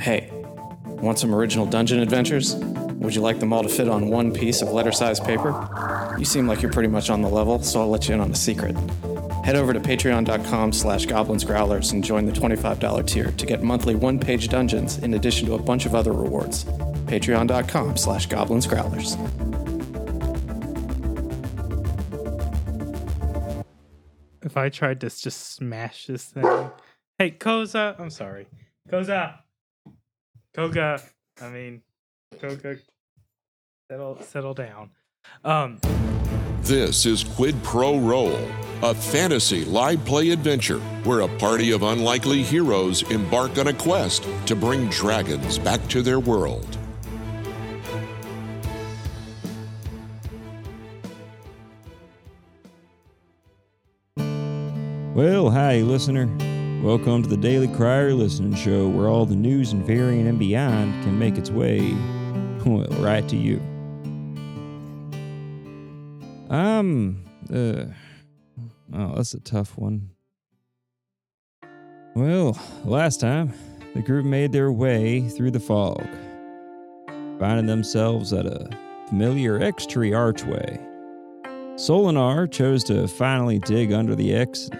Hey, want some original dungeon adventures? Would you like them all to fit on one piece of letter sized paper? You seem like you're pretty much on the level, so I'll let you in on a secret. Head over to patreon.com slash goblinsgrowlers and join the $25 tier to get monthly one-page dungeons in addition to a bunch of other rewards. Patreon.com slash goblinsgrowlers. If I tried to just smash this thing. Hey, Koza. I'm sorry. Koza. Koga. I mean, Koga. Settle, settle down. Um, This is Quid Pro Roll, a fantasy live play adventure where a party of unlikely heroes embark on a quest to bring dragons back to their world. Well, hi, listener. Welcome to the Daily Crier Listening Show, where all the news and Varian and beyond can make its way, right to you. Um, uh, oh, that's a tough one. Well, last time, the group made their way through the fog, finding themselves at a familiar X tree archway. Solinar chose to finally dig under the X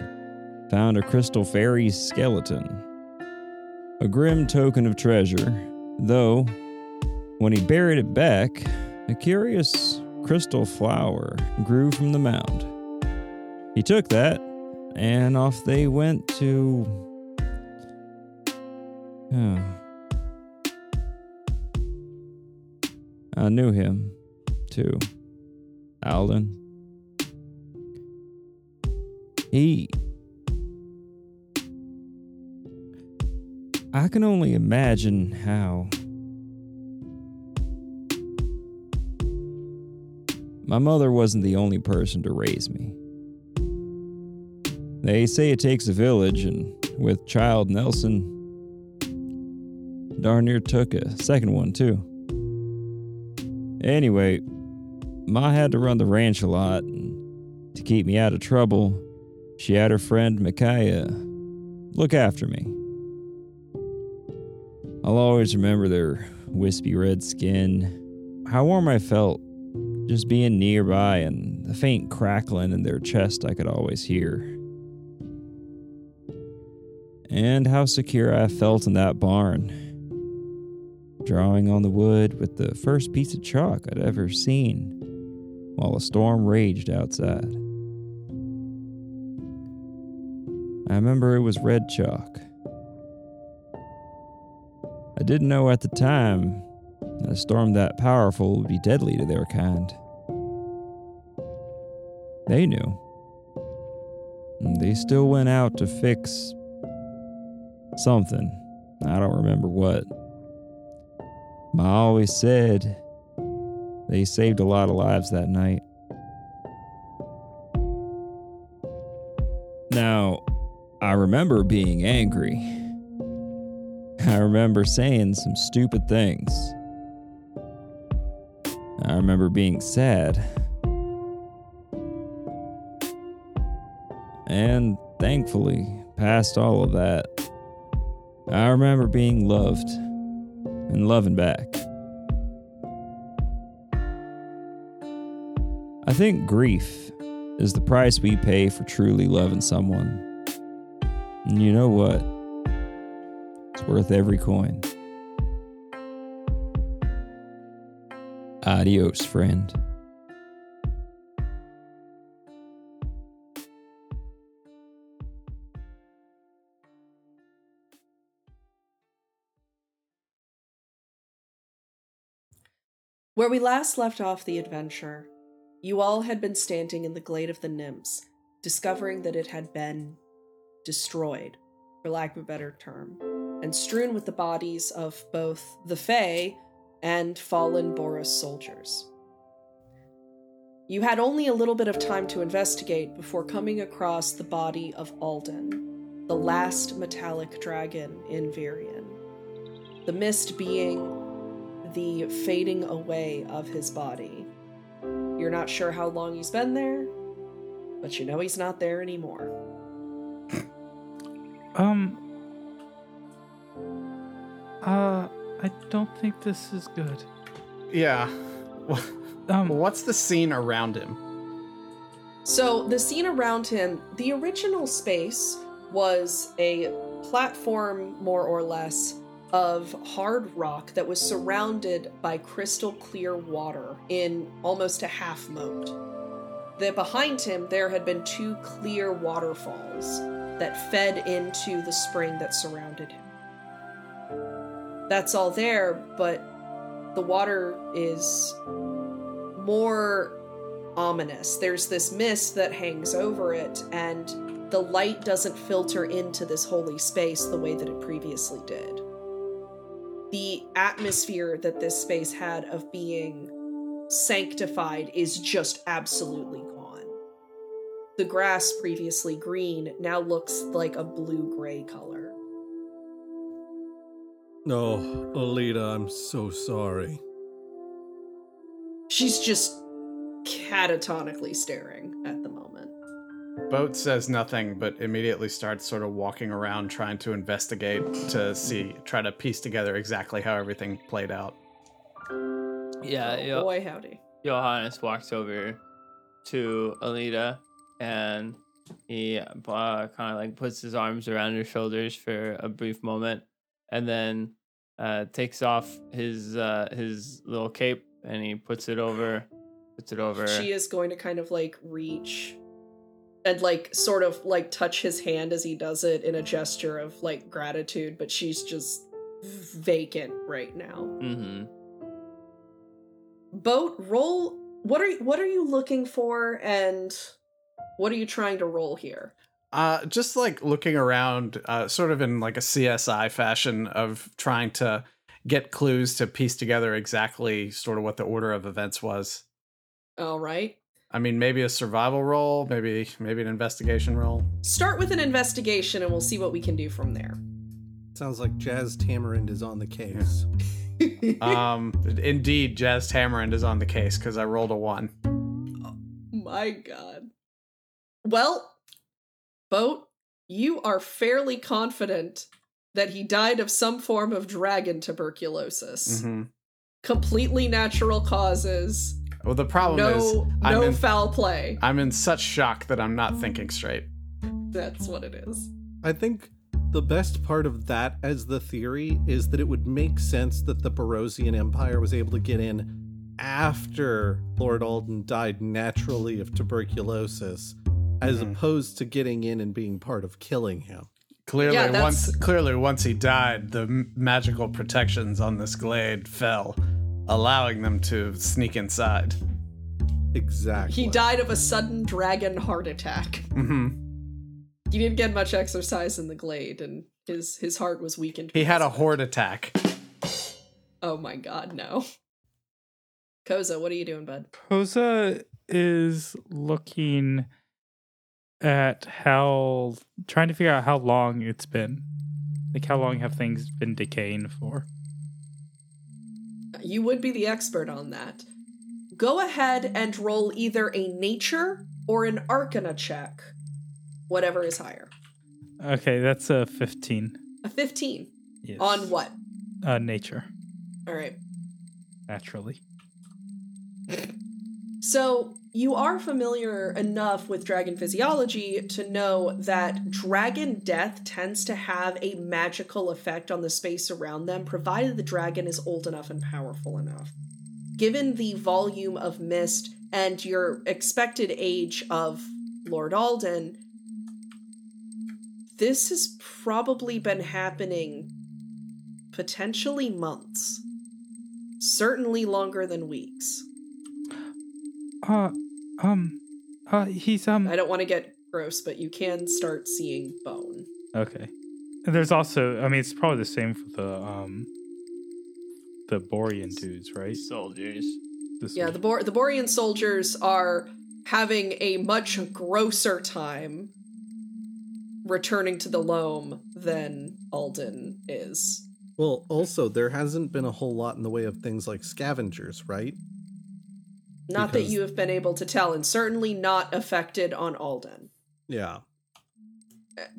found a crystal fairy's skeleton. A grim token of treasure, though, when he buried it back, a curious crystal flower grew from the mound. He took that, and off they went to. Oh. I knew him, too. Alden. He. I can only imagine how. My mother wasn't the only person to raise me. They say it takes a village, and with child Nelson, darn near took a second one, too. Anyway, Ma had to run the ranch a lot, and to keep me out of trouble, she had her friend Micaiah look after me. I'll always remember their wispy red skin, how warm I felt just being nearby, and the faint crackling in their chest I could always hear. And how secure I felt in that barn, drawing on the wood with the first piece of chalk I'd ever seen while a storm raged outside. I remember it was red chalk. I didn't know at the time that a storm that powerful would be deadly to their kind. They knew. And they still went out to fix something. I don't remember what. Ma always said they saved a lot of lives that night. Now, I remember being angry. I remember saying some stupid things. I remember being sad. And thankfully, past all of that, I remember being loved and loving back. I think grief is the price we pay for truly loving someone. And you know what? It's worth every coin. Adios, friend. Where we last left off the adventure, you all had been standing in the Glade of the Nymphs, discovering that it had been destroyed, for lack of a better term, and strewn with the bodies of both the Fae and fallen Boris soldiers. You had only a little bit of time to investigate before coming across the body of Alden, the last metallic dragon in Virion. The mist being the fading away of his body. You're not sure how long he's been there, but you know he's not there anymore. um, Uh, I don't think this is good. Yeah. Um, What's the scene around him? So, the scene around him, the original space was a platform, more or less, of hard rock that was surrounded by crystal clear water in almost a half moat. That behind him, there had been two clear waterfalls that fed into the spring that surrounded him. That's all there, but the water is more ominous. There's this mist that hangs over it, and the light doesn't filter into this holy space the way that it previously did. The atmosphere that this space had of being sanctified is just absolutely gone. The grass, previously green, now looks like a blue gray color. No, Alita, I'm so sorry. She's just catatonically staring at the moment. Boat says nothing, but immediately starts sort of walking around trying to investigate to see, try to piece together exactly how everything played out. Yeah, Oh, yo, boy, howdy. Johannes walks over to Alita and he uh, kind of like puts his arms around her shoulders for a brief moment and then uh, takes off his uh, his little cape and he puts it over puts it over She is going to kind of like reach and like sort of like touch his hand as he does it in a gesture of like gratitude, but she's just vacant right now. mm-hmm. Boat roll what are what are you looking for and what are you trying to roll here? Uh, just like looking around, uh, sort of in like a CSI fashion of trying to get clues to piece together exactly sort of what the order of events was. All right. I mean, maybe a survival roll, maybe maybe an investigation roll. Start with an investigation and we'll see what we can do from there. Sounds like Jazz Tamarind is on the case. um, indeed, Jazz Tamarind is on the case because I rolled a one. My god. Well, Boat, you are fairly confident that he died of some form of dragon tuberculosis. hmm Completely natural causes. Well, the problem is No I'm no in, foul play. I'm in such shock that I'm not thinking straight. That's what it is. I think the best part of that as the theory is that it would make sense that the Barosian Empire was able to get in after Lord Alden died naturally of tuberculosis, as Mhm. opposed to getting in and being part of killing him. Clearly, Yeah, once clearly once he died, the magical protections on this glade fell, allowing them to sneak inside. Exactly. He died of a sudden dragon heart attack. Mm-hmm. He didn't get much exercise in the glade and his his heart was weakened. He had a because horde attack. Oh my god, no. Koza, what are you doing, bud? Koza is looking at how trying to figure out how long it's been. Like how long have things been decaying for? You would be the expert on that. Go ahead and roll either a nature or an arcana check. Whatever is higher. Okay, that's a 15. A 15. Yes. On what? Uh, nature, All right. naturally. So, you are familiar enough with dragon physiology to know that dragon death tends to have a magical effect on the space around them, provided the dragon is old enough and powerful enough. Given the volume of mist and your expected age of Lord Alden, this has probably been happening potentially months. Certainly longer than weeks. Uh, um, uh, he's um. I don't want to get gross, but you can start seeing bone. Okay. And there's also, I mean, it's probably the same for the um, the Borean dudes, right? soldiers This Yeah, the Bor- the Borean soldiers are having a much grosser time returning to the loam than Alden is. Well, also, there hasn't been a whole lot in the way of things like scavengers, right? Not that you have been able to tell, and certainly not affected on Alden. Yeah.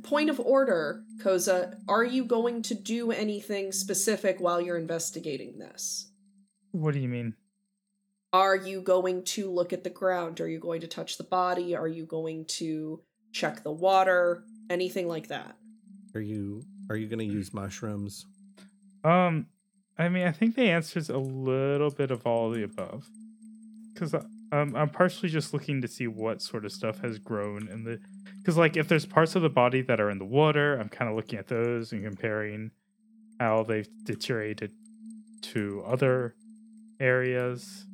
point of order, Koza, are you going to do anything specific while you're investigating this? What do you mean? Are you going to look at the ground? Are you going to touch the body? Are you going to check the water? Anything like that? Are you are you gonna use mushrooms? Um, I mean, I think the answer is a little bit of all of the above. Because um, I'm partially just looking to see what sort of stuff has grown in the. Because, like, if there's parts of the body that are in the water, I'm kind of looking at those and comparing how they've deteriorated to other areas.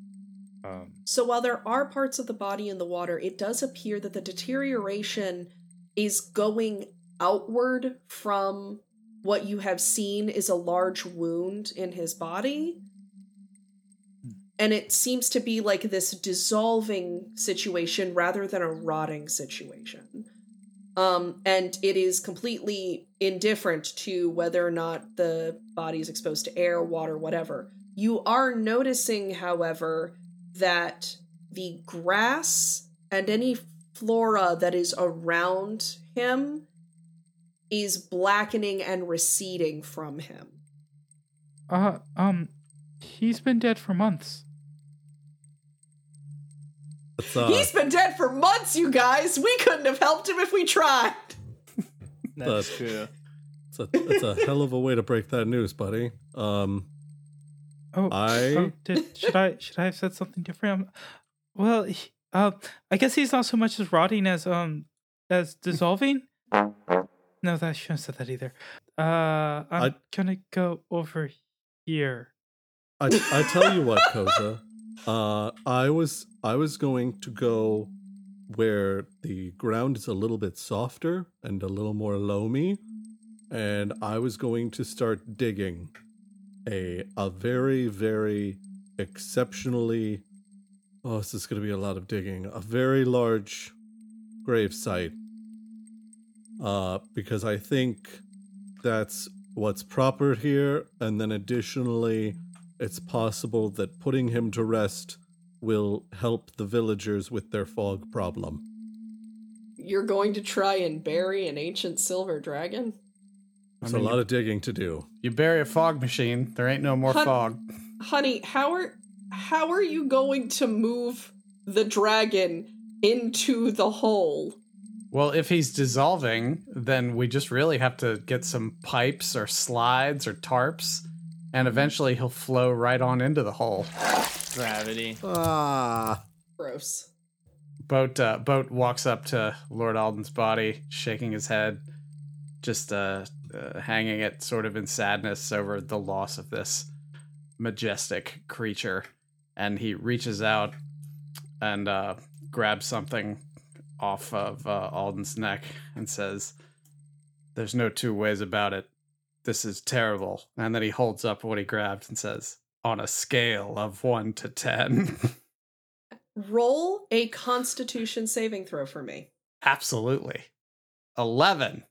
Um, So while there are parts of the body in the water, it does appear that the deterioration is going outward from what you have seen is a large wound in his body. And it seems to be like this dissolving situation rather than a rotting situation. Um, and it is completely indifferent to whether or not the body is exposed to air, water, whatever. You are noticing, however, that the grass and any flora that is around him is blackening and receding from him. uh, um, he's been dead for months. It's, uh, He's been dead for months, you guys. We couldn't have helped him if we tried. That's But- true. it's a it's a hell of a way to break that news, buddy. Um, Oh, I- oh, did should I should I have said something different? Um, well, he, uh, I guess he's not so much as rotting as um as dissolving. No, that I shouldn't have said that either. Uh, I'm I- gonna go over here. I I tell you what, Koza. Uh, I was I was going to go where the ground is a little bit softer and a little more loamy, and I was going to start digging a a very very exceptionally. Oh, this is going to be a lot of digging. A very large grave site. Uh, because I think that's what's proper here, and then additionally it's possible that putting him to rest will help the villagers with their fog problem. You're going to try and bury an ancient silver dragon? It's mean, a lot of digging to do. You bury a fog machine, there ain't no more Hun- fog. Honey, how are how are you going to move the dragon into the hole? Well, if he's dissolving, then we just really have to get some pipes or slides or tarps, and eventually he'll flow right on into the hole. Gravity. Ah, Gross. Boat uh, Boat walks up to Lord Alden's body, shaking his head, just uh, uh, hanging it sort of in sadness over the loss of this majestic creature. And he reaches out and uh, grabs something off of uh, Alden's neck and says, There's no two ways about it. This is terrible. And then he holds up what he grabbed and says, On a scale of one to ten. Roll a constitution saving throw for me. Absolutely. 11.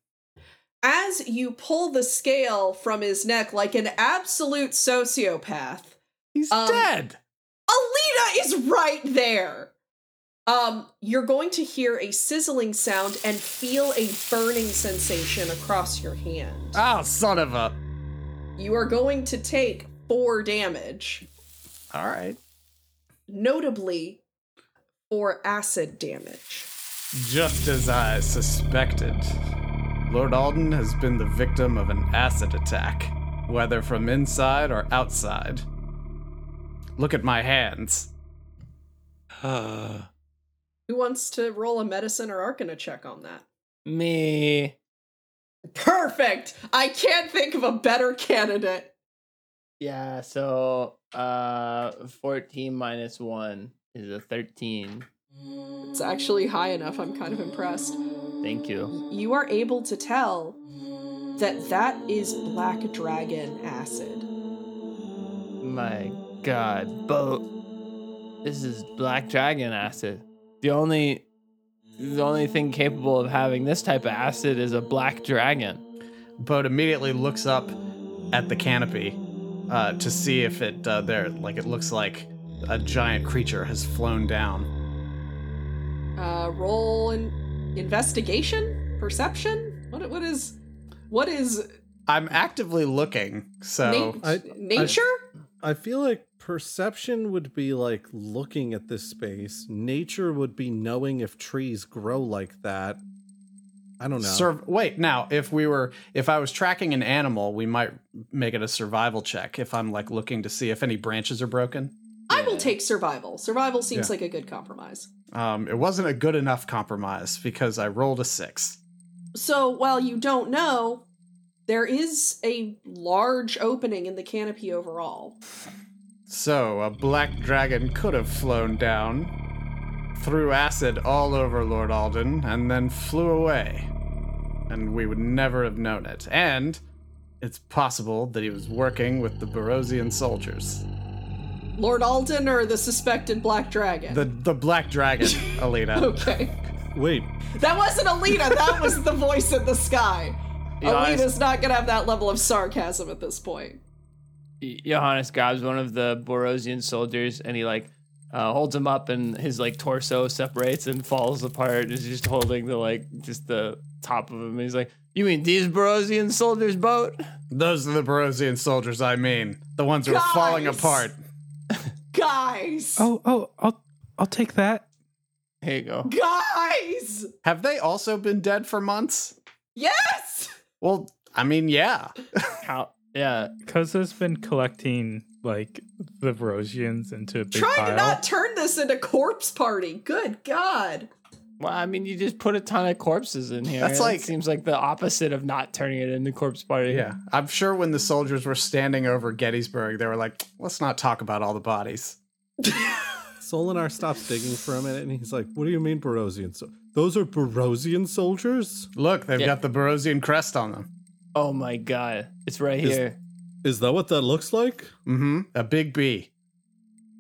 As you pull the scale from his neck like an absolute sociopath, He's Um, dead. Alina is right there. Um, you're going to hear a sizzling sound and feel a burning sensation across your hand. Oh, son of a. You are going to take four damage, All right. notably for acid damage. Just as I suspected. Lord Alden has been the victim of an acid attack, whether from inside or outside. Look at my hands. Who wants to roll a medicine or arcana check on that? Me. Perfect! I can't think of a better candidate. Yeah, so uh 14 minus 1 is a 13. It's actually high enough. I'm kind of impressed. Thank you. You are able to tell that that is black dragon acid. My god, boat. This is black dragon acid. The only the only thing capable of having this type of acid is a black dragon. Boat immediately looks up at the canopy uh, to see if it uh, there like it looks like a giant creature has flown down. Uh, roll in investigation, perception. What what is what is I'm actively looking, so na- I- nature? I feel like perception would be like looking at this space. Nature would be knowing if trees grow like that. I don't know. Sur- wait, now if we were if I was tracking an animal, we might make it a survival check if I'm like looking to see if any branches are broken. I will take survival. Survival seems Yeah. like a good compromise. Um, it wasn't a good enough compromise because I rolled a six. So while you don't know, there is a large opening in the canopy overall. So a black dragon could have flown down, threw acid all over Lord Alden, and then flew away. And we would never have known it. And it's possible that he was working with the Barosian soldiers. Lord Alden or the suspected black dragon? The the black dragon, Alita. okay. Wait, That wasn't Alita, that was the voice in the sky. Johannes, Alita's not gonna have that level of sarcasm at this point. Johannes grabs one of the Borosian soldiers and he like uh, holds him up and his like torso separates and falls apart. He's just holding the like just the top of him. And he's like, "You mean these Borosian soldiers' boat?" Those are the Borosian soldiers I mean. The ones who are falling apart. Guys! Oh, oh, I'll I'll take that. Here you go. Guys! Have they also been dead for months? Yes! Well, I mean, yeah. How? Yeah. Koza's been collecting like the Rosians into a big Trying pile. to not turn this into corpse party. Good God. Well, I mean, you just put a ton of corpses in here. That's That like- seems like the opposite of not turning it into corpse party. Yeah. I'm sure when the soldiers were standing over Gettysburg, they were like, let's not talk about all the bodies. Solinar stops digging for a minute and he's like, What do you mean Barosian? So- Those are Barosian soldiers? Look, they've Yeah. got the Barosian crest on them. Oh my god, it's right Is- here. Is that what that looks like? Mm-hmm. A big B.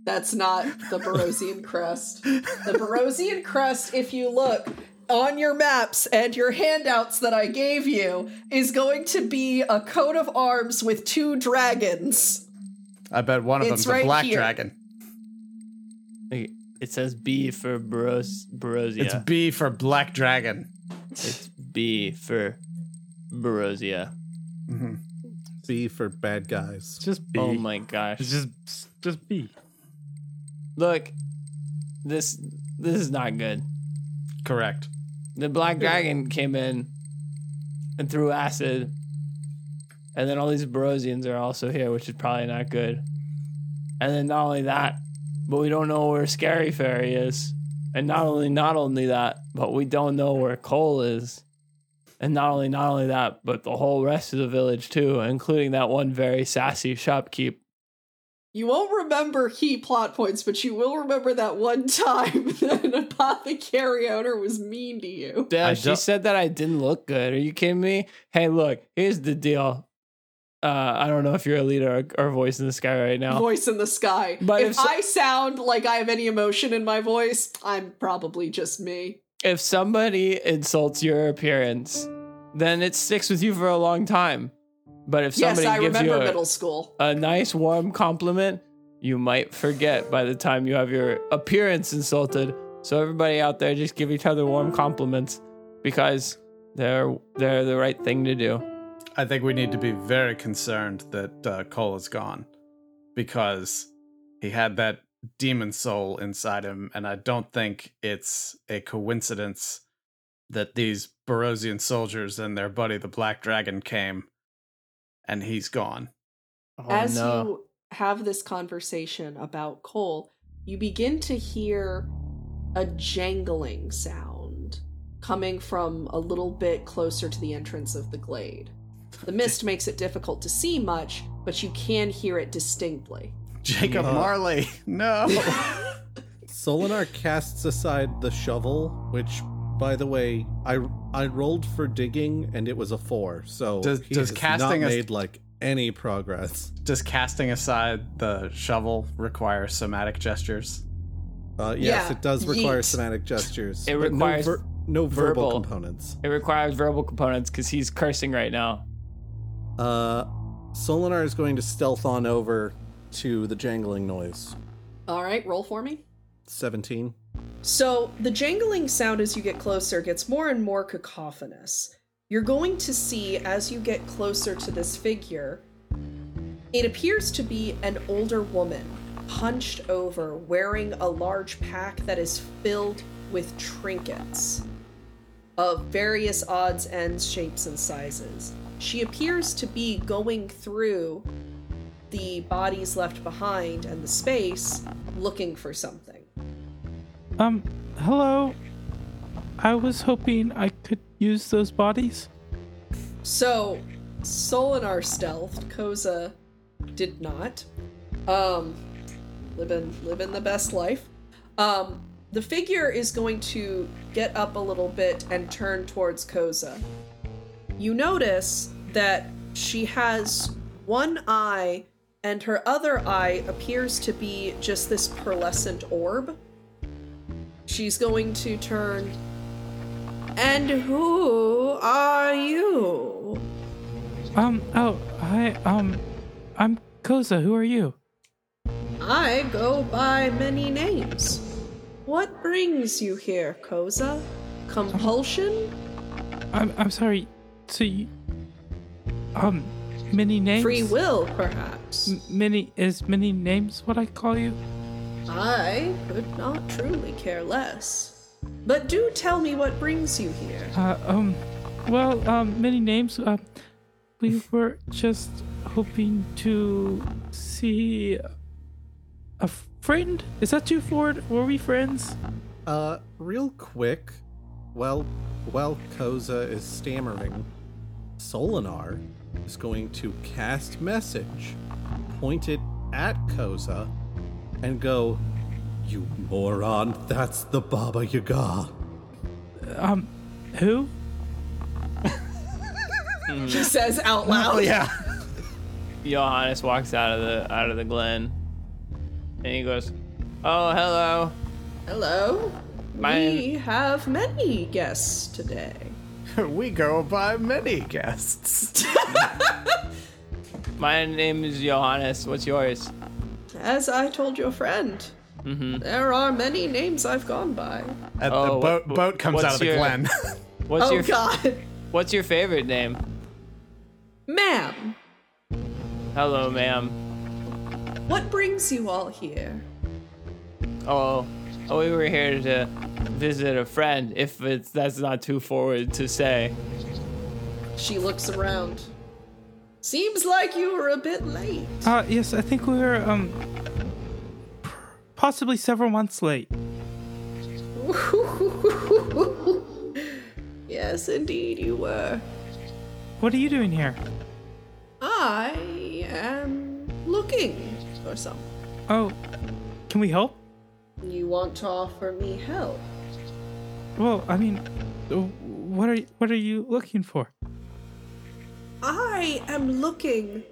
That's not the Barosian crest. The Barosian crest, if you look on your maps and your handouts that I gave you, is going to be a coat of arms with two dragons. I bet one of It's them's a black here. dragon. It says B for Boros- Borosia. It's B for black dragon. It's B for Borosia. Mm-hmm. B for bad guys. just B. Oh my gosh. It's just just B. Look, this this is not good. Correct. The black dragon came in and threw acid. And then all these Borosians are also here, which is probably not good. And then not only that, but we don't know where Scary Fairy is. And not only not only that, but we don't know where Cole is. And not only not only that, but the whole rest of the village too, including that one very sassy shopkeep. You won't remember key plot points, but you will remember that one time that an apothecary owner was mean to you. Yeah, she don't- said that I didn't look good. Are you kidding me? Hey, look, here's the deal. Uh, I don't know if you're a leader or, or voice in the sky right now. Voice in the sky. But if if so- I sound like I have any emotion in my voice, I'm probably just me. If somebody insults your appearance, then it sticks with you for a long time. But if Yes, somebody I gives you remember a, middle school. a nice warm compliment, you might forget by the time you have your appearance insulted. So everybody out there, just give each other warm compliments because they're they're the right thing to do. I think we need to be very concerned that uh, Cole is gone because he had that demon soul inside him, and I don't think it's a coincidence that these Barosian soldiers and their buddy the Black Dragon came, and he's gone. Oh, As no. you have this conversation about Cole, you begin to hear a jangling sound coming from a little bit closer to the entrance of the glade. The mist makes it difficult to see much, but you can hear it distinctly. Jacob Yeah. Marley, no. Solinar casts aside the shovel, which, by the way, I I rolled for digging and it was a four. So Does- he does has casting not a- made like any progress. Does casting aside the shovel require somatic gestures? Uh, yes, Yeah, it does require yeet. somatic gestures. It but requires no, ver- no verbal, verbal. components. It requires verbal components because he's cursing right now. Uh, Solinar is going to stealth on over to the jangling noise. All right, roll for me. Seventeen. So the jangling sound as you get closer gets more and more cacophonous. you're going to see as you get closer to this figure, it appears to be an older woman, hunched over, wearing a large pack that is filled with trinkets of various odds, ends, shapes, and sizes. She appears to be going through the bodies left behind and the space looking for something. Um, hello. I was hoping I could use those bodies. So, Solinar stealthed, Koza did not. Um, living living the best life. Um, the figure is going to get up a little bit and turn towards Koza. You notice that she has one eye, and her other eye appears to be just this pearlescent orb. She's going to turn. And who are you? Um, oh, hi, um, I'm Koza. Who are you? I go by many names. What brings you here, Koza? Compulsion? I'm, I'm sorry. So you, um, many names? Free will, perhaps? M- many, is many names what I call you? I could not truly care less. But do tell me what brings you here. Uh, um, well, um, many names. Uh, we were just hoping to see a friend. Is that too forward? Were we friends? Uh, real quick, Well, while Koza is stammering, Solinar is going to cast message, point it at Koza, and go, "You moron! That's the Baba Yaga." Um, who? she says out loud. Oh yeah. Johannes walks out of the out of the glen, and he goes, "Oh, hello. Hello. My- We have many guests today. we go by many guests. My name is Johannes. What's yours?" As I told your friend, Mm-hmm. there are many names I've gone by. And Oh, the boat what- boat comes out of the your- glen. What's oh your God, What's your favorite name? ma'am, Hello, ma'am. what brings you all here? Oh, oh, we were here to visit a friend. If it's that's not too forward to say. She looks around. Seems like you were a bit late. Uh, yes, I think we were, um, possibly several months late. yes, indeed, you were. What are you doing here? I am looking for some. Oh, can we help? You want to offer me help? Well, I mean, uh, what are what are you looking for? I am looking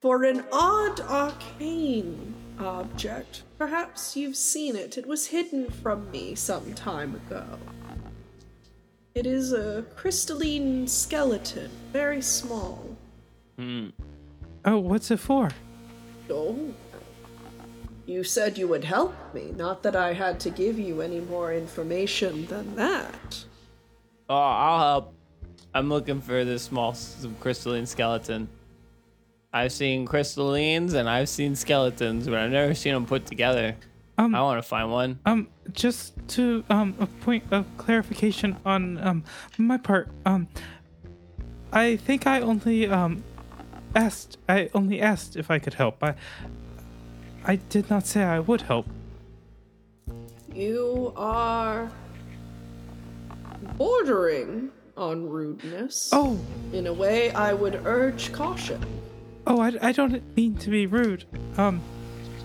for an odd arcane object. Perhaps you've seen it. It was hidden from me some time ago. It is a crystalline skeleton, very small. Hmm. Oh, what's it for? Oh. You said you would help me, not that I had to give you any more information than that. Oh, I'll help. I'm looking for this small crystalline skeleton. I've seen crystallines and I've seen skeletons, but I've never seen them put together. Um, I want to find one. Um, just to um a point of clarification on um my part. Um, I think I only um asked. I only asked if I could help. I I did not say I would help. You are bordering on rudeness. Oh, In a way, I would urge caution. oh, I, I don't mean to be rude. Um,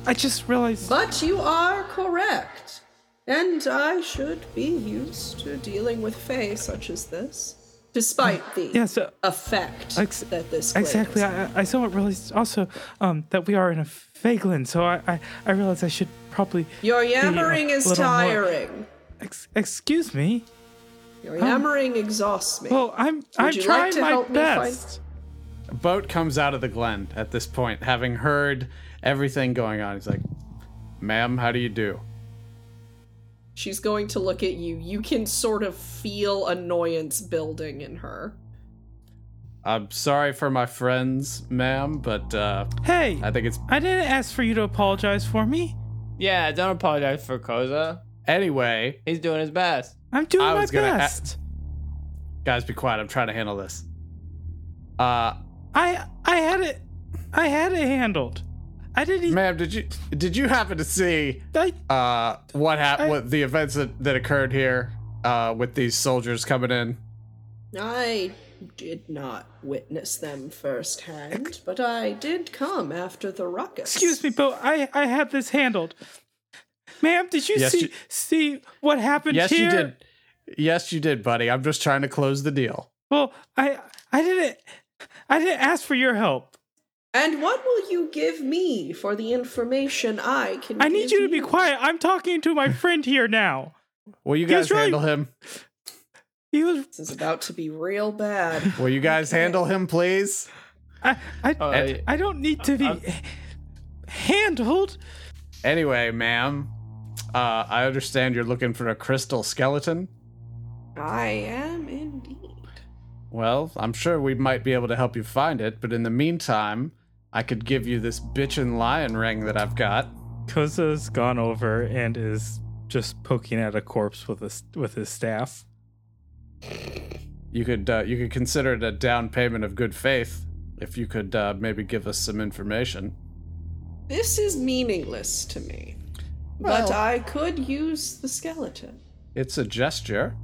I just realized. But you are correct. And I should be used to dealing with Fae such as this. Despite the Yes, uh, effect Ex- that this glade Exactly. I, I somewhat realized also um, that we are in a Fagland, so I, I, I realized I should probably. Your be a yammering is tiring. Ex- excuse me. Your yammering exhausts me. Well, I'm I'm you like trying to my help me find- best. boat comes out of the glen at this point, having heard everything going on. He's like, "Ma'am, how do you do?" She's going to look at you. You can sort of feel annoyance building in her. I'm sorry for my friends, ma'am, but uh, Hey, I think it's I didn't ask for you to apologize for me. Yeah, don't apologize for Koza. anyway. He's doing his best. I'm doing I my was gonna a- best. Guys, be quiet. I'm trying to handle this. Uh, I I had it. I had it handled. I didn't. e- ma'am, did you did you happen to see I, uh what happened? What the events that, that occurred here uh with these soldiers coming in? I did not witness them firsthand, but I did come after the ruckus. excuse me, but I I had this handled. Ma'am, did you Yes, see you- see what happened Yes, here? you did. Yes, you did, buddy. I'm just trying to close the deal. Well, I I didn't I didn't ask for your help. And what will you give me for the information I can I need give you to be quiet. I'm talking to my friend here now. Will you He was guys really- handle him? He was This is about to be real bad. Will you guys handle him, please? I I, Oh, I, I don't need to be I'm- handled. Anyway, ma'am, uh, I understand you're looking for a crystal skeleton. I am indeed. Well, I'm sure we might be able to help you find it, but in the meantime, I could give you this bitchin' lion ring that I've got. Koza's gone over and is just poking at a corpse with a, with his staff. You could uh, you could consider it a down payment of good faith if you could uh, maybe give us some information. This is meaningless to me. but Well- I could use the skeleton. It's a gesture.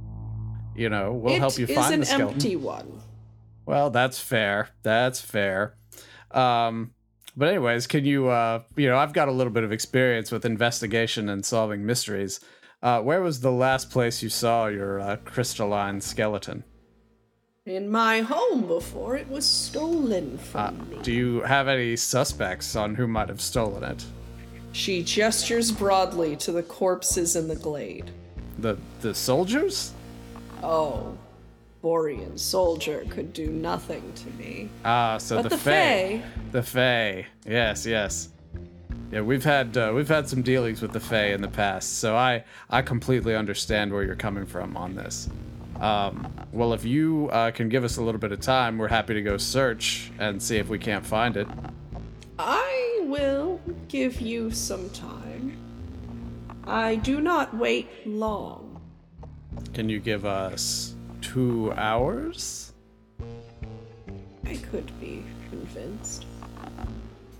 You know, we'll help you find the skeleton. empty one. Well, that's fair. That's fair. Um, but anyways, can you? Uh, you know, I've got a little bit of experience with investigation and solving mysteries. Uh, where was the last place you saw your uh, crystalline skeleton? In my home before it was stolen Uh, from me. do you have any suspects on who might have stolen it? She gestures broadly to the corpses in the glade. The the soldiers? Oh, Borean soldier could do nothing to me. Ah, so But the, the Fae. The Fae. Yes, yes. Yeah, we've had uh, we've had some dealings with the Fae in the past, so I I completely understand where you're coming from on this. Um, well, if you uh, can give us a little bit of time, we're happy to go search and see if we can't find it. I will give you some time. I do not wait long. Can you give us two hours? I could be convinced.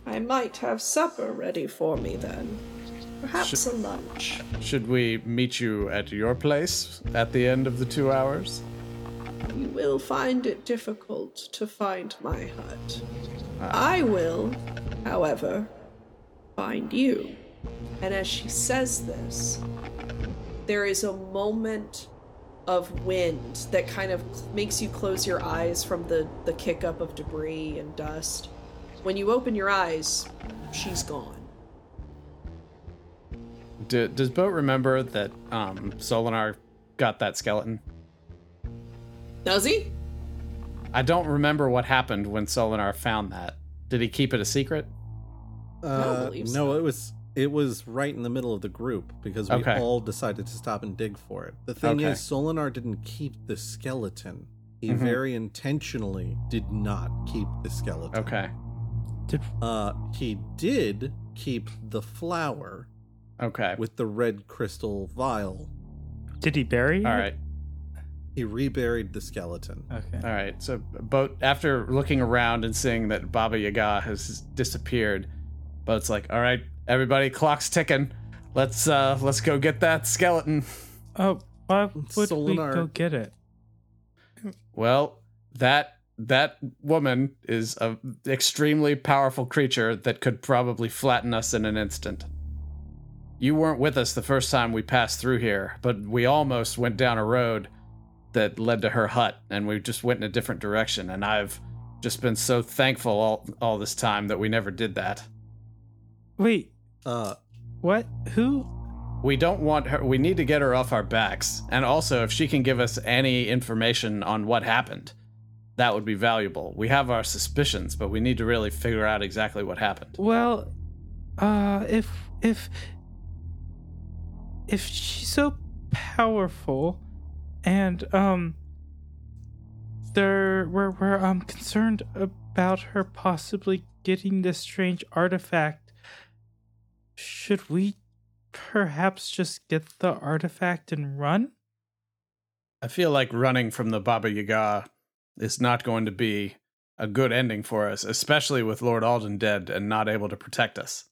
I might have supper ready for me then. Perhaps a lunch. Should we meet you at your place at the end of the two hours? You will find it difficult to find my hut. Ah. I will, however, find you. And as she says this, there is a moment of wind that kind of makes you close your eyes from the, the kick up of debris and dust. When you open your eyes, she's gone. Do, does Boat remember that um, Solinar got that skeleton? Does he? I don't remember what happened when Solinar found that. Did he keep it a secret? Uh, believe no, so. it was it was right in the middle of the group because we Okay. all decided to stop and dig for it. The thing Okay. is, Solinar didn't keep the skeleton. He Mhm. very intentionally did not keep the skeleton. Okay. Did Uh, he did keep the flower Okay. with the red crystal vial. did he bury? it? All right. He reburied the skeleton. Okay. All right. So, Boat, after looking around and seeing that Baba Yaga has disappeared, Boat's like, "All right, everybody, clock's ticking. Let's uh, let's go get that skeleton." Oh, why would we go get it? Well, that that woman is a extremely powerful creature that could probably flatten us in an instant. You weren't with us the first time we passed through here, but we almost went down a road that led to her hut, and we just went in a different direction. And I've just been so thankful all all this time that we never did that. Wait, Uh, what? Who? We don't want her. We need to get her off our backs. And also, if she can give us any information on what happened, that would be valuable. We have our suspicions, but we need to really figure out exactly what happened. Well, uh, if if if she's so powerful, and um, there we're we're um concerned about her possibly getting this strange artifact. Should we perhaps just get the artifact and run? I feel like running from the Baba Yaga is not going to be a good ending for us, especially with Lord Alden dead and not able to protect us.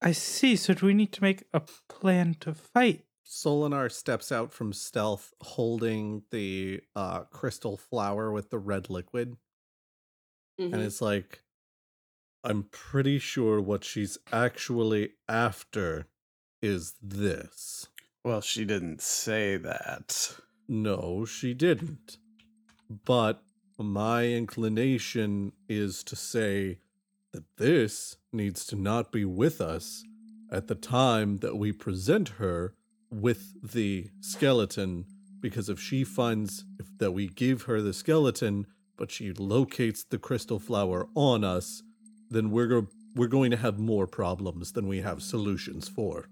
I see. So do we need to make a plan to fight? Solinar steps out from stealth holding the uh, crystal flower with the red liquid. Mhm. And it's like, I'm pretty sure what she's actually after is this. Well, she didn't say that. No, she didn't. But my inclination is to say that this needs to not be with us at the time that we present her with the skeleton because if she finds if that we give her the skeleton but she locates the crystal flower on us then we're go- we're going to have more problems than we have solutions for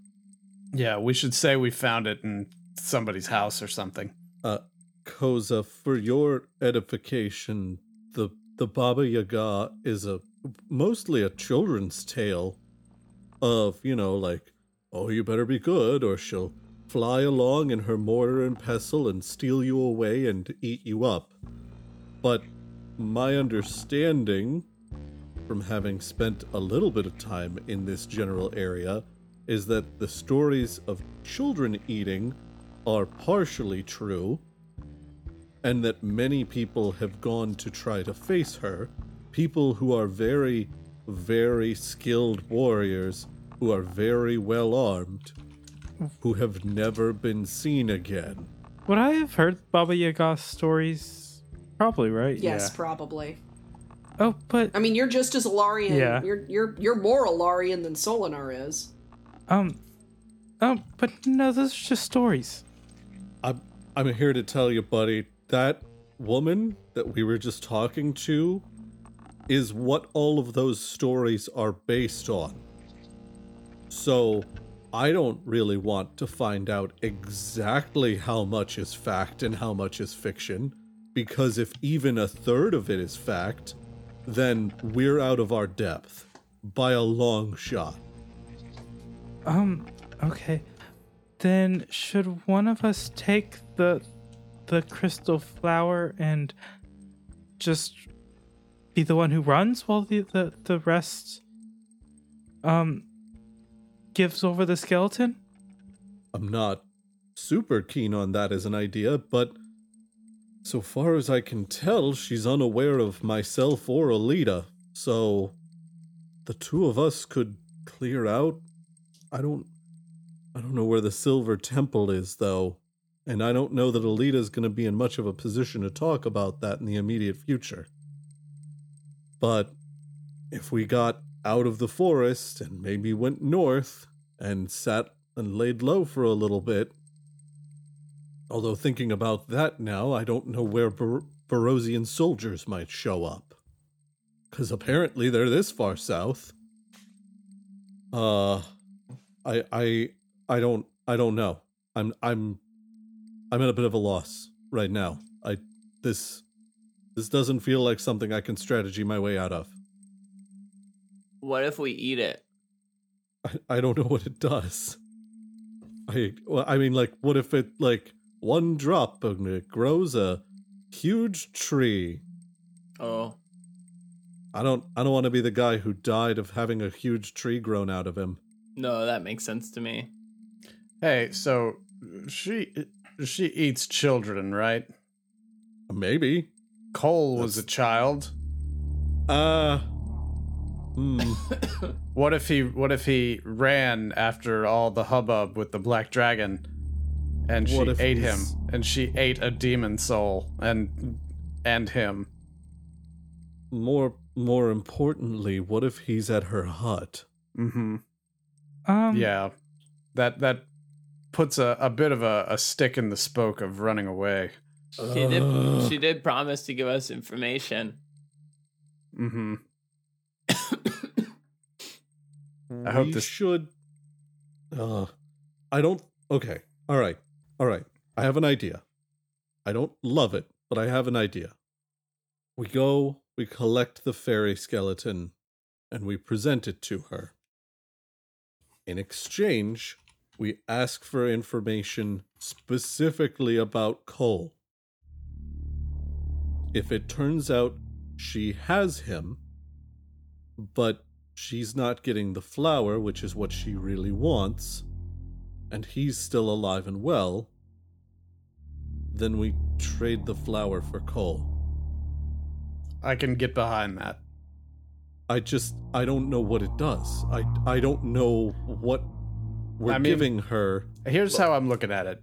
Yeah, we should say we found it in somebody's house or something. uh Koza, for your edification, the the Baba Yaga is a mostly a children's tale of, you know, like, oh, you better be good, or she'll fly along in her mortar and pestle and steal you away and eat you up. But my understanding, from having spent a little bit of time in this general area, is that the stories of children eating are partially true, and that many people have gone to try to face her. People who are very, very skilled warriors, who are very well armed, who have never been seen again. Would I have heard Baba Yaga stories? Probably, right? Yes, probably. Oh, but I mean, you're just as Alarian. Yeah. You're you're you're more Alarian than Solinar is. um, um, but no, those are just stories. I'm I'm here to tell you, buddy, that woman that we were just talking to is what all of those stories are based on. So, I don't really want to find out exactly how much is fact and how much is fiction, because if even a third of it is fact, then we're out of our depth by a long shot. Um, okay. Then should one of us take the the crystal flower and just be the one who runs while the the, the rest um gives over the skeleton? I'm not super keen on that as an idea, but so far as I can tell, she's unaware of myself or Alita, so the two of us could clear out. I don't I don't know where the Silver Temple is though, and I don't know that Alita's going to be in much of a position to talk about that in the immediate future. But if we got out of the forest and maybe went north and sat and laid low for a little bit. Although thinking about that now, I don't know where Bar- Barosian soldiers might show up. Cause apparently they're this far south. Uh I I I don't I don't know. I'm I'm I'm at a bit of a loss right now. I this this doesn't feel like something I can strategy my way out of. What if we eat it? I, I don't know what it does. I well, I mean, like, what if it like one drop and it grows a huge tree? Oh, I don't. I don't want to be the guy who died of having a huge tree grown out of him. no, that makes sense to me. Hey, so she she eats children, right? Maybe. Cole was a child. Uh. Hmm. What if he what if he ran after all the hubbub with the black dragon and she What if ate he's- him and she ate a demon soul and and him. more. More importantly, what if he's at her hut? Mhm. Um Yeah. That that puts a, a bit of a, a stick in the spoke of running away. She did. She did promise to give us information. Mhm. I hope we this- should. Uh, I don't. Okay. All right. All right. I have an idea. I don't love it, but I have an idea. We go, we collect the fairy skeleton, and we present it to her. In exchange, we ask for information specifically about Cole. If it turns out she has him, but she's not getting the flower, which is what she really wants, and he's still alive and well, then we trade the flower for Cole. I can get behind that. I just I don't know what it does. I I don't know what we're I mean- giving her. Here's how I'm looking at it.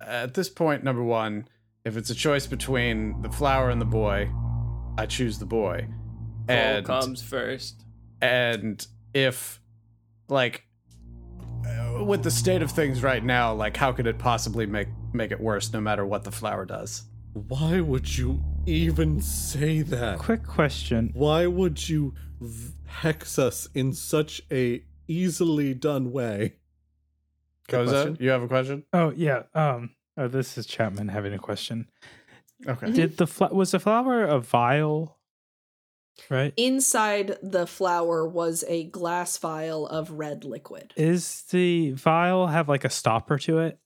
At this point, number one, if it's a choice between the flower and the boy, I choose the boy. Cole And comes first. and if like with the state of things right now, like how could it possibly make make it worse no matter what the flower does? Why would you even say that? Quick question. Why would you hex us in such a easily done way? Good Koza, question. you have a question? Oh yeah. Um. Oh, this is Chapman having a question. Okay. Did the fl- was the flower a vial? Right. Inside the flower was a glass vial of red liquid. Is the vial have like a stopper to it?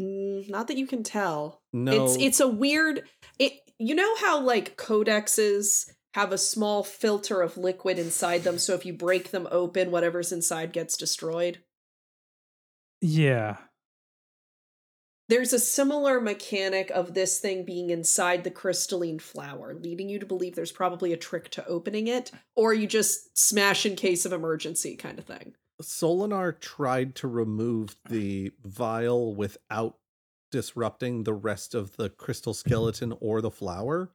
Mm, not that you can tell. No, It's it's a weird it you know how like codexes have a small filter of liquid inside them so if you break them open whatever's inside gets destroyed. Yeah. There's a similar mechanic of this thing being inside the crystalline flower, leading you to believe there's probably a trick to opening it, or you just smash in case of emergency kind of thing. Solinar tried to remove the vial without disrupting the rest of the crystal skeleton or the flower,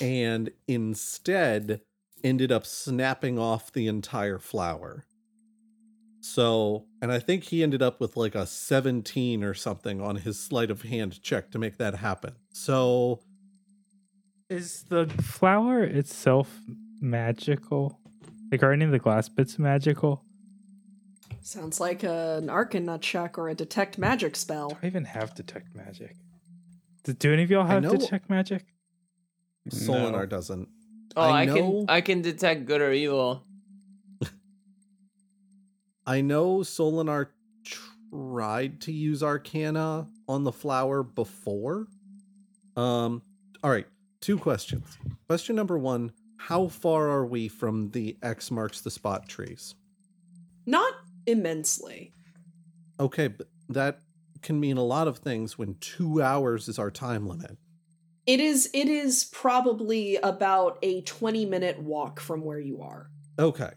and instead ended up snapping off the entire flower. So, and I think he ended up with like a 17 or something on his sleight of hand check to make that happen. So, Is the flower itself magical? Like are any of the glass bits magical? Sounds like an Arcana check or a detect magic spell. Do I even have detect magic? Do, do any of y'all have know- detect magic? Solinar doesn't. Oh, I I, know- can I can detect good or evil. I know Solinar tried to use Arcana on the flower before. Um, all right, two questions. Question number one How far are we from the X marks the spot trees? Not immensely. Okay, but that can mean a lot of things when two hours is our time limit. It is it is probably about a 20 minute walk from where you are. Okay.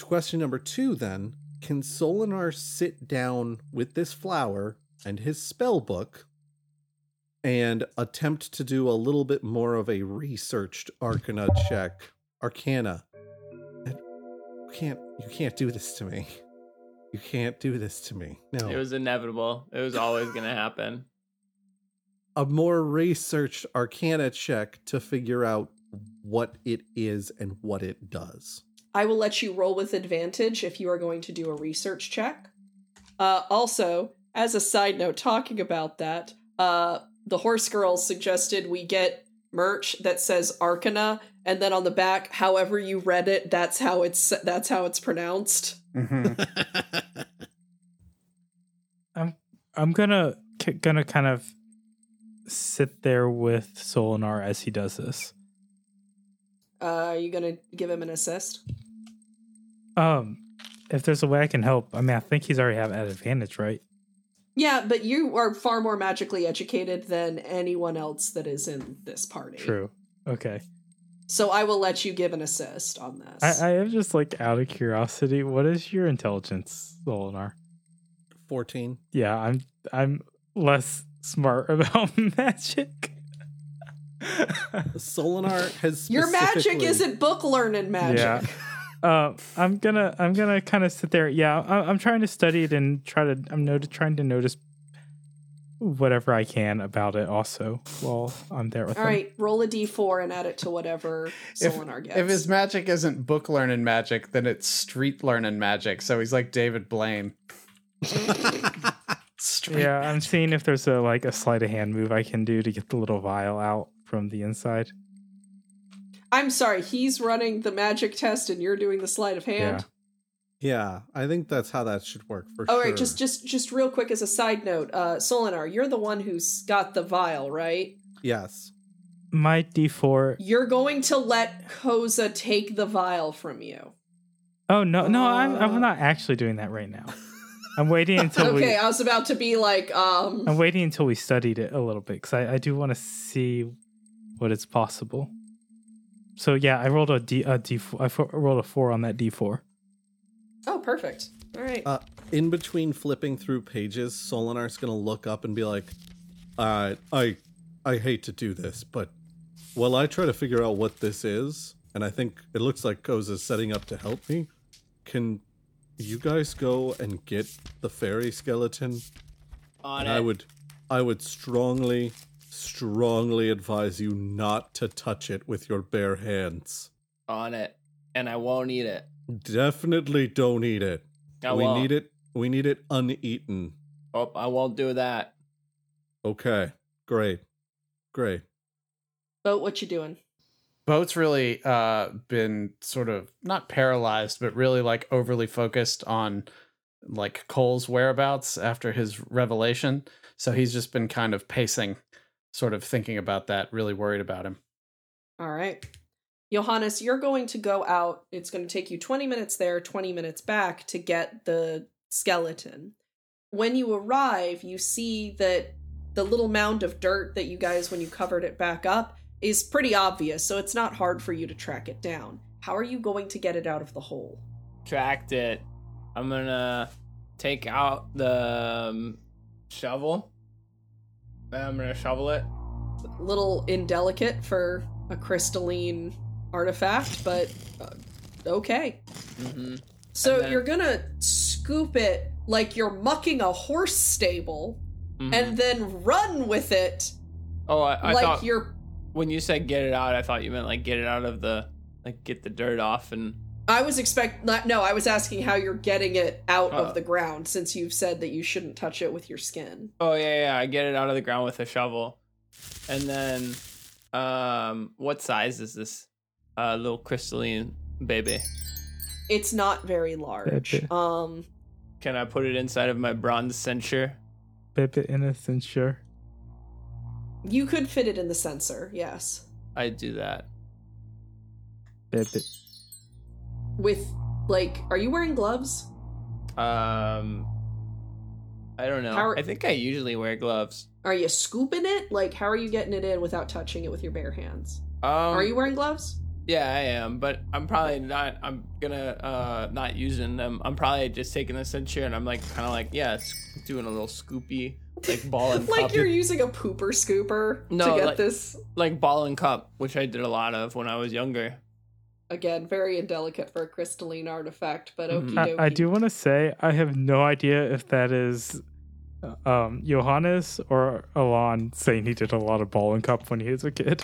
Question number two then Can Solinar sit down with this flower and his spell book and attempt to do a little bit more of a researched arcana check? Arcana. You can't you can't do this to me. You can't do this to me. No. It was inevitable. It was always gonna happen. a more researched arcana check to figure out what it is and what it does. I will let you roll with advantage if you are going to do a research check. Uh, also, as a side note, talking about that, uh, the horse girl suggested we get merch that says Arcana, and then on the back, however you read it, that's how it's that's how it's pronounced. Mhm. I'm gonna k- gonna kind of sit there with Solinar as he does this. Uh, are you gonna give him an assist? Um, if there's a way I can help, I mean, I think he's already have an advantage, right? Yeah, but you are far more magically educated than anyone else that is in this party. True. Okay. So I will let you give an assist on this. I, I am just like out of curiosity. What is your intelligence, Solinar? 14. Yeah, I'm I'm less smart about magic. Solinar has Your magic isn't book learning magic. Yeah. Uh, I'm gonna I'm gonna kind of sit there. Yeah, I, I'm trying to study it and try to I'm not, trying to notice whatever I can about it. Also, while I'm there with All them. right, roll a d4 and add it to whatever if, Solinar gets. if his magic isn't book learning magic, then it's street learning magic. So he's like David Blaine. straight. yeah, I'm seeing if there's a like a sleight of hand move I can do to get the little vial out from the inside. I'm sorry, he's running the magic test and you're doing the sleight of hand. Yeah, I think that's how that should work for All sure. right, just just just real quick as a side note, uh Solinar, you're the one who's got the vial, right? yes. My D4. You're going to let Koza take the vial from you. Oh no, no, I'm Uh. I'm not actually doing that right now. I'm waiting until we. Okay, I was about to be like, um I'm waiting until we studied it a little bit because I, I do want to see what is possible. So yeah, I rolled a D a D four. I rolled a four on that D four. Oh, perfect. All right. Uh, in between flipping through pages, Solinar's gonna look up and be like, uh, I I hate to do this, but while I try to figure out what this is, and I think it looks like goes Koza's setting up to help me, can you guys go and get the fairy skeleton? On And it. I would I would strongly, strongly advise you not to touch it with your bare hands. on it, and I won't eat it. Definitely don't eat it. I we won't. need it we need it uneaten. Oh, I won't do that. Okay. Great. Great. Boat, what you doing? Boat's really uh been sort of not paralyzed, but really like overly focused on like Cole's whereabouts after his revelation. So he's just been kind of pacing, sort of thinking about that, really worried about him. All right. Johannes, you're going to go out. It's going to take you 20 minutes there, 20 minutes back to get the skeleton. When you arrive, you see that the little mound of dirt that you guys, when you covered it back up, is pretty obvious, so it's not hard for you to track it down. How are you going to get it out of the hole? Tracked it. I'm gonna take out the um, shovel. I'm gonna shovel it. A little indelicate for a crystalline artifact, but uh, okay. Mm-hmm. So then- you're gonna scoop it like you're mucking a horse stable and then run with it oh, I, I like thought you're when you said get it out, I thought you meant like get it out of the like get the dirt off and I was expect not no, I was asking how you're getting it out Oh. of the ground since you've said that you shouldn't touch it with your skin. oh yeah yeah I get it out of the ground with a shovel, and then um what size is this uh little crystalline baby? It's not very large. Baby. Um Can I put it inside of my bronze censer? Baby a sure. you could fit it in the censer, yes. I do that. Baby. With like are you wearing gloves? Um, I don't know. Are- I think I usually wear gloves. Are you scooping it? Like how are you getting it in without touching it with your bare hands? Um, are you wearing gloves? Yeah, I am, but I'm probably not. I'm gonna uh not using them. I'm probably just taking the censer and I'm like kind of like yeah, doing a little scoopy like ball and cup. like cup, you're using a pooper scooper No, to get like- this like ball and cup, which I did a lot of when I was younger. Again very indelicate for a crystalline artifact, but Mhm. okie I, I do want to say I have no idea if that is uh, um Johannes or Alon saying he did a lot of ball and cup when he was a kid.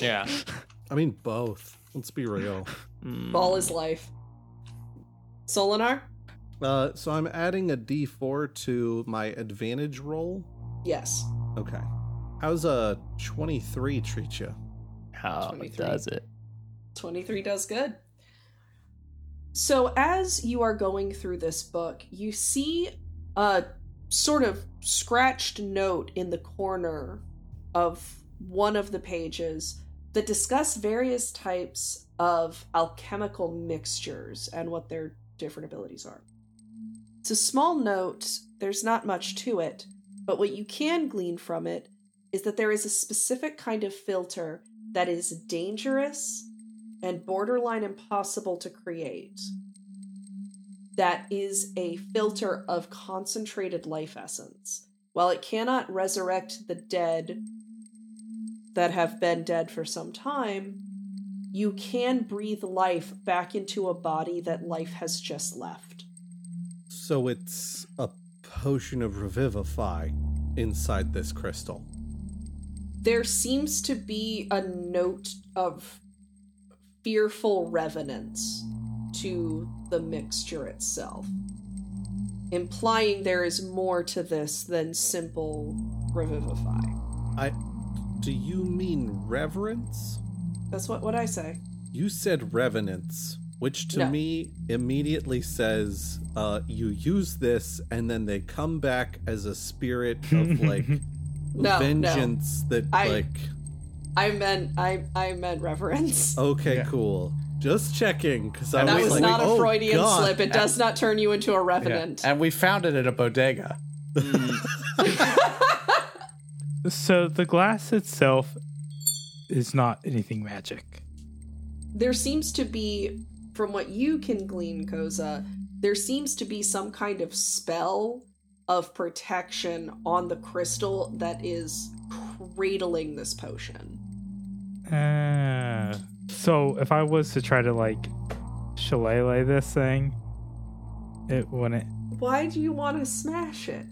Yeah. I mean both. Let's be real. Mm. Ball is life. Solinar? Uh, so I'm adding a D4 to my advantage roll. Yes. Okay. How's a 23 treat you? How 23. does it? 23 does good. So, as you are going through this book, you see a sort of scratched note in the corner of one of the pages that discuss various types of alchemical mixtures and what their different abilities are. It's a small note, there's not much to it, but what you can glean from it is that there is a specific kind of philter that is dangerous and borderline impossible to create. That is a philter of concentrated life essence. While it cannot resurrect the dead that have been dead for some time, you can breathe life back into a body that life has just left. So it's a potion of revivify inside this crystal. There seems to be a note of fearful revenance to the mixture itself. implying there is more to this than simple revivify. I do you mean reverence? That's what what I say. You said revenants, which to No. me immediately says uh, you use this and then they come back as a spirit of like no. vengeance that I- like I meant I I meant reverence. okay Yeah. cool just checking because I that was was like, not a oh, Freudian God. slip. It does not turn you into a Yeah. revenant. And we found it at a bodega. Mm. So the glass itself is not anything magic. there seems to be, from what you can glean, Koza, there seems to be some kind of spell of protection on the crystal that is cradling this potion. So if I was to try to like shillelagh this thing, it wouldn't. Why do you want to smash it?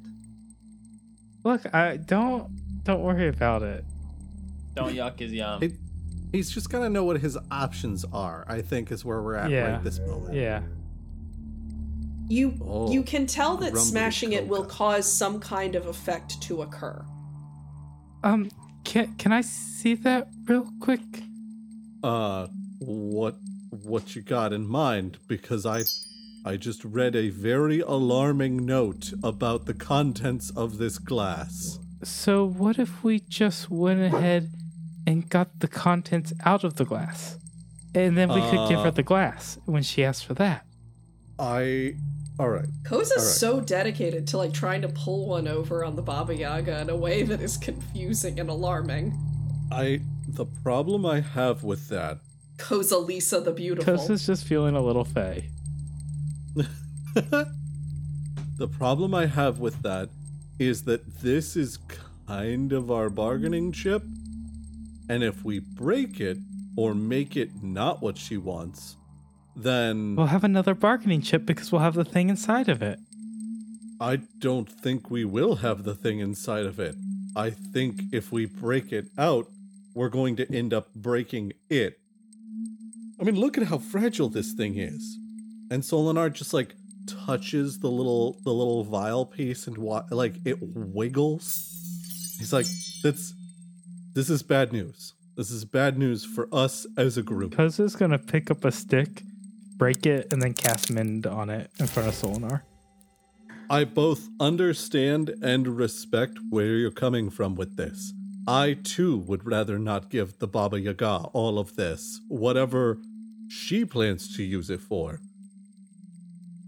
Look, I don't don't worry about it. Don't yuck his yum. It- he's just gotta know what his options are i think is where we're at Yeah. right this moment Yeah. You Oh, you can tell that rumbly smashing it will cause some kind of effect to occur. Um. Can can I see that real quick? Uh what what you got in mind because i i just read a very alarming note about the contents of this glass So what if we just went ahead and got the contents out of the glass, and then we could give her Uh. the glass when she asks for that? i all right Koza's All right. so dedicated to like trying to pull one over on the Baba Yaga in a way that is confusing and alarming. i the problem i have with that Koza Lisa the Beautiful. Because it's just feeling a little fey. the problem i have with that is that this is kind of our bargaining chip and if we break it or make it not what she wants then We'll have another bargaining chip because we'll have the thing inside of it. I don't think we will have the thing inside of it. I think if we break it out, we're going to end up breaking it. I mean, look at how fragile this thing is. And Solinar just like touches the little the little vial piece and wa- like it wiggles. He's like, "That's this is bad news. This is bad news for us as a group." Because it's gonna pick up a stick, break it, and then cast mend on it in front of Solinar. I both understand and respect where you're coming from with this. I too would rather not give the Baba Yaga all of this, whatever she plans to use it for.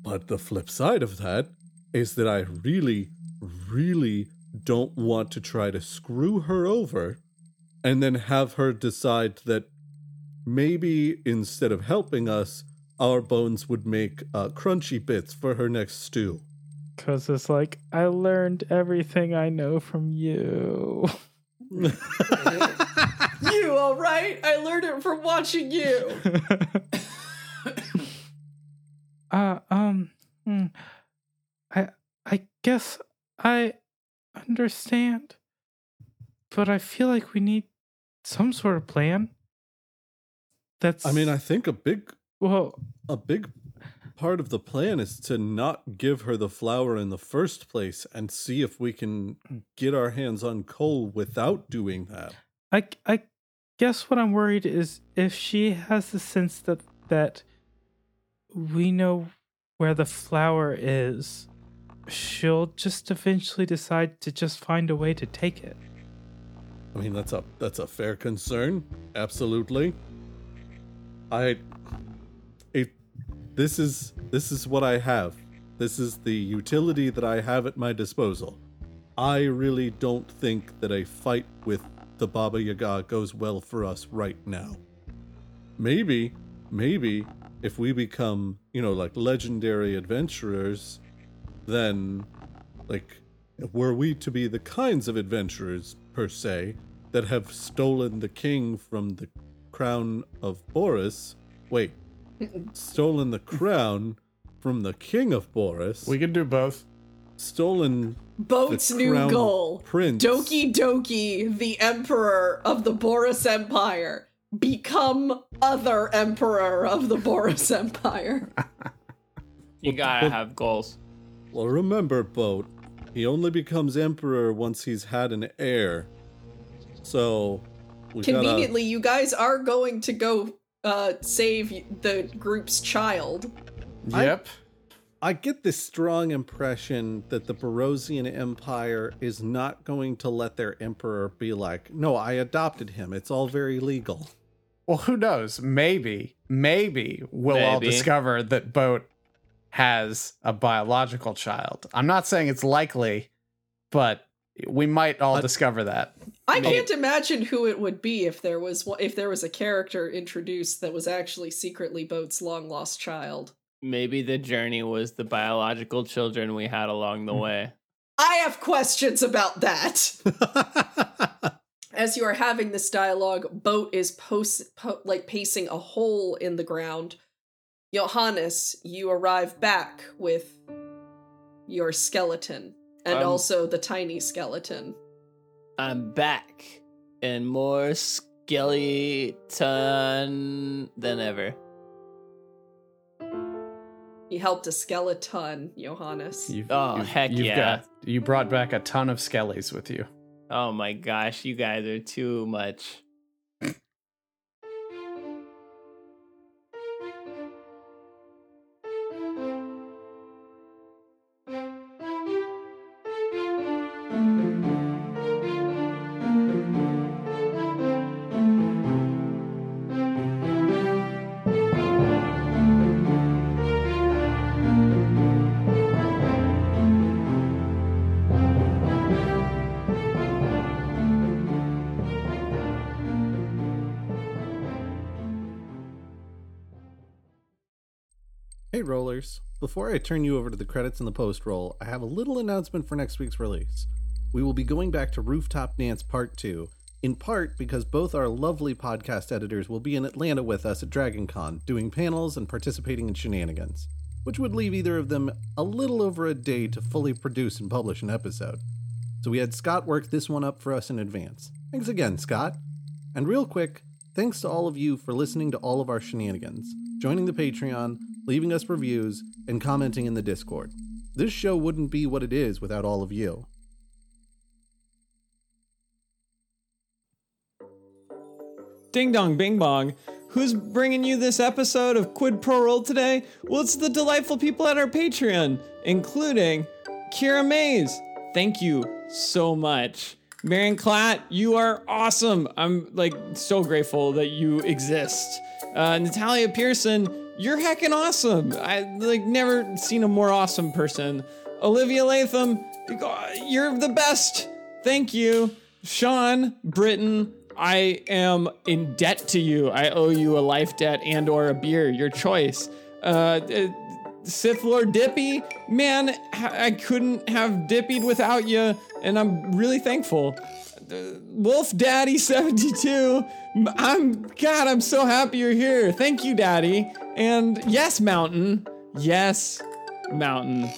But the flip side of that is that I really, really don't want to try to screw her over and then have her decide that maybe instead of helping us, our bones would make uh, crunchy bits for her next stew. Because it's like, I learned everything I know from you. you all right? I learned it from watching you. uh, um, hmm. I, I guess I understand, but I feel like we need some sort of plan. That's. I mean, I think a big well, a big part of the plan is to not give her the flower in the first place and see if we can get our hands on Cole without doing that. I, I guess what I'm worried is if she has the sense that that we know where the flower is, she'll just eventually decide to just find a way to take it. I mean, that's a that's a fair concern. Absolutely. I this is this is what I have. This is the utility that I have at my disposal. I really don't think that a fight with the Baba Yaga goes well for us right now. Maybe, maybe if we become, you know, like legendary adventurers, then like were we to be the kinds of adventurers per se that have stolen the king from the crown of Boris wait stolen the crown from the king of Boris We can do both. stolen Boat's the new goal. prince Doki Doki, the emperor of the Boris Empire, become other emperor of the Boris Empire. You gotta have goals. Well, remember, Boat, he only becomes emperor once he's had an heir. So, we gotta- Conveniently, you guys are going to go uh, save the group's child. Yep. I get this strong impression that the Barosian Empire is not going to let their emperor be like, no, I adopted him. It's all very legal. Well, who knows? Maybe, maybe we'll all discover that Boat has a biological child. I'm not saying it's likely, but we might all Uh, discover that. I Maybe. can't imagine who it would be if there was if there was a character introduced that was actually secretly Boat's long lost child. Maybe the journey was the biological children we had along the way. I have questions about that. As you are having this dialogue, Boat is post, po- like pacing a hole in the ground. Johannes, you arrive back with your skeleton and Um, also the tiny skeleton. I'm back and more skeleton than ever. You helped a skeleton, Johannes. You've, Oh, you've- heck you've yeah. Got, you brought back a ton of skellies with you. Oh my gosh, you guys are too much. Before I turn you over to the credits and the post roll, I have a little announcement for next week's release. We will be going back to Rooftop Dance Part 2, in part because both our lovely podcast editors will be in Atlanta with us at DragonCon, doing panels and participating in shenanigans, which would leave either of them a little over a day to fully produce and publish an episode. So we had Scott work this one up for us in advance. Thanks again, Scott. And real quick, thanks to all of you for listening to all of our shenanigans, joining the Patreon, leaving us reviews, and commenting in the Discord. This show wouldn't be what it is without all of you. Ding dong, bing bong. Who's bringing you this episode of Quid Pro Roll today? Well, it's the delightful people at our Patreon, including Kira Mays. Thank you so much. Marion Klatt, you are awesome. I'm like so grateful that you exist. Uh, Natalia Pearson, you're heckin' awesome. I like never seen a more awesome person. Olivia Latham, you're the best. Thank you. Sean Britton, I am in debt to you. I owe you a life debt and or a beer, your choice. Uh, uh, Sith Lord Dippy, man, I couldn't have dippied without you, and I'm really thankful. Uh, Wolf Daddy 72, I'm God, I'm so happy you're here. Thank you, Daddy. And yes, Mountain. Yes, Mountain.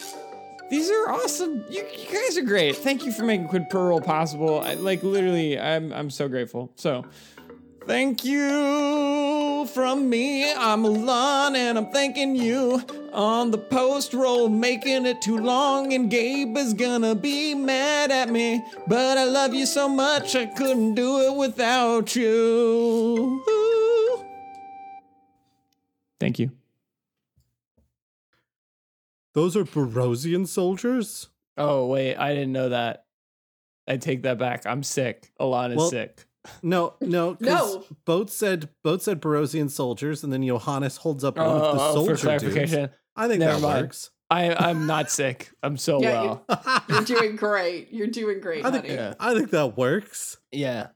These are awesome. You, you guys are great. Thank you for making Quid Pro Roll possible. I, like literally, I'm I'm so grateful. So, thank you from me. I'm Alon, and I'm thanking you on the post roll, making it too long. And Gabe is gonna be mad at me, but I love you so much I couldn't do it without you. Ooh. Thank you. Those are Barosian soldiers? Oh wait, I didn't know that. I take that back. I'm sick. Alon is Well, sick. No, no, 'cause No. Both said both said Barosian soldiers, and then Johannes holds up one of the Oh, oh for clarification, dudes. I think Never that mind. works. I I'm not sick. I'm so Yeah, well. You're doing great. You're doing great, I think honey. Yeah. I think that works. Yeah.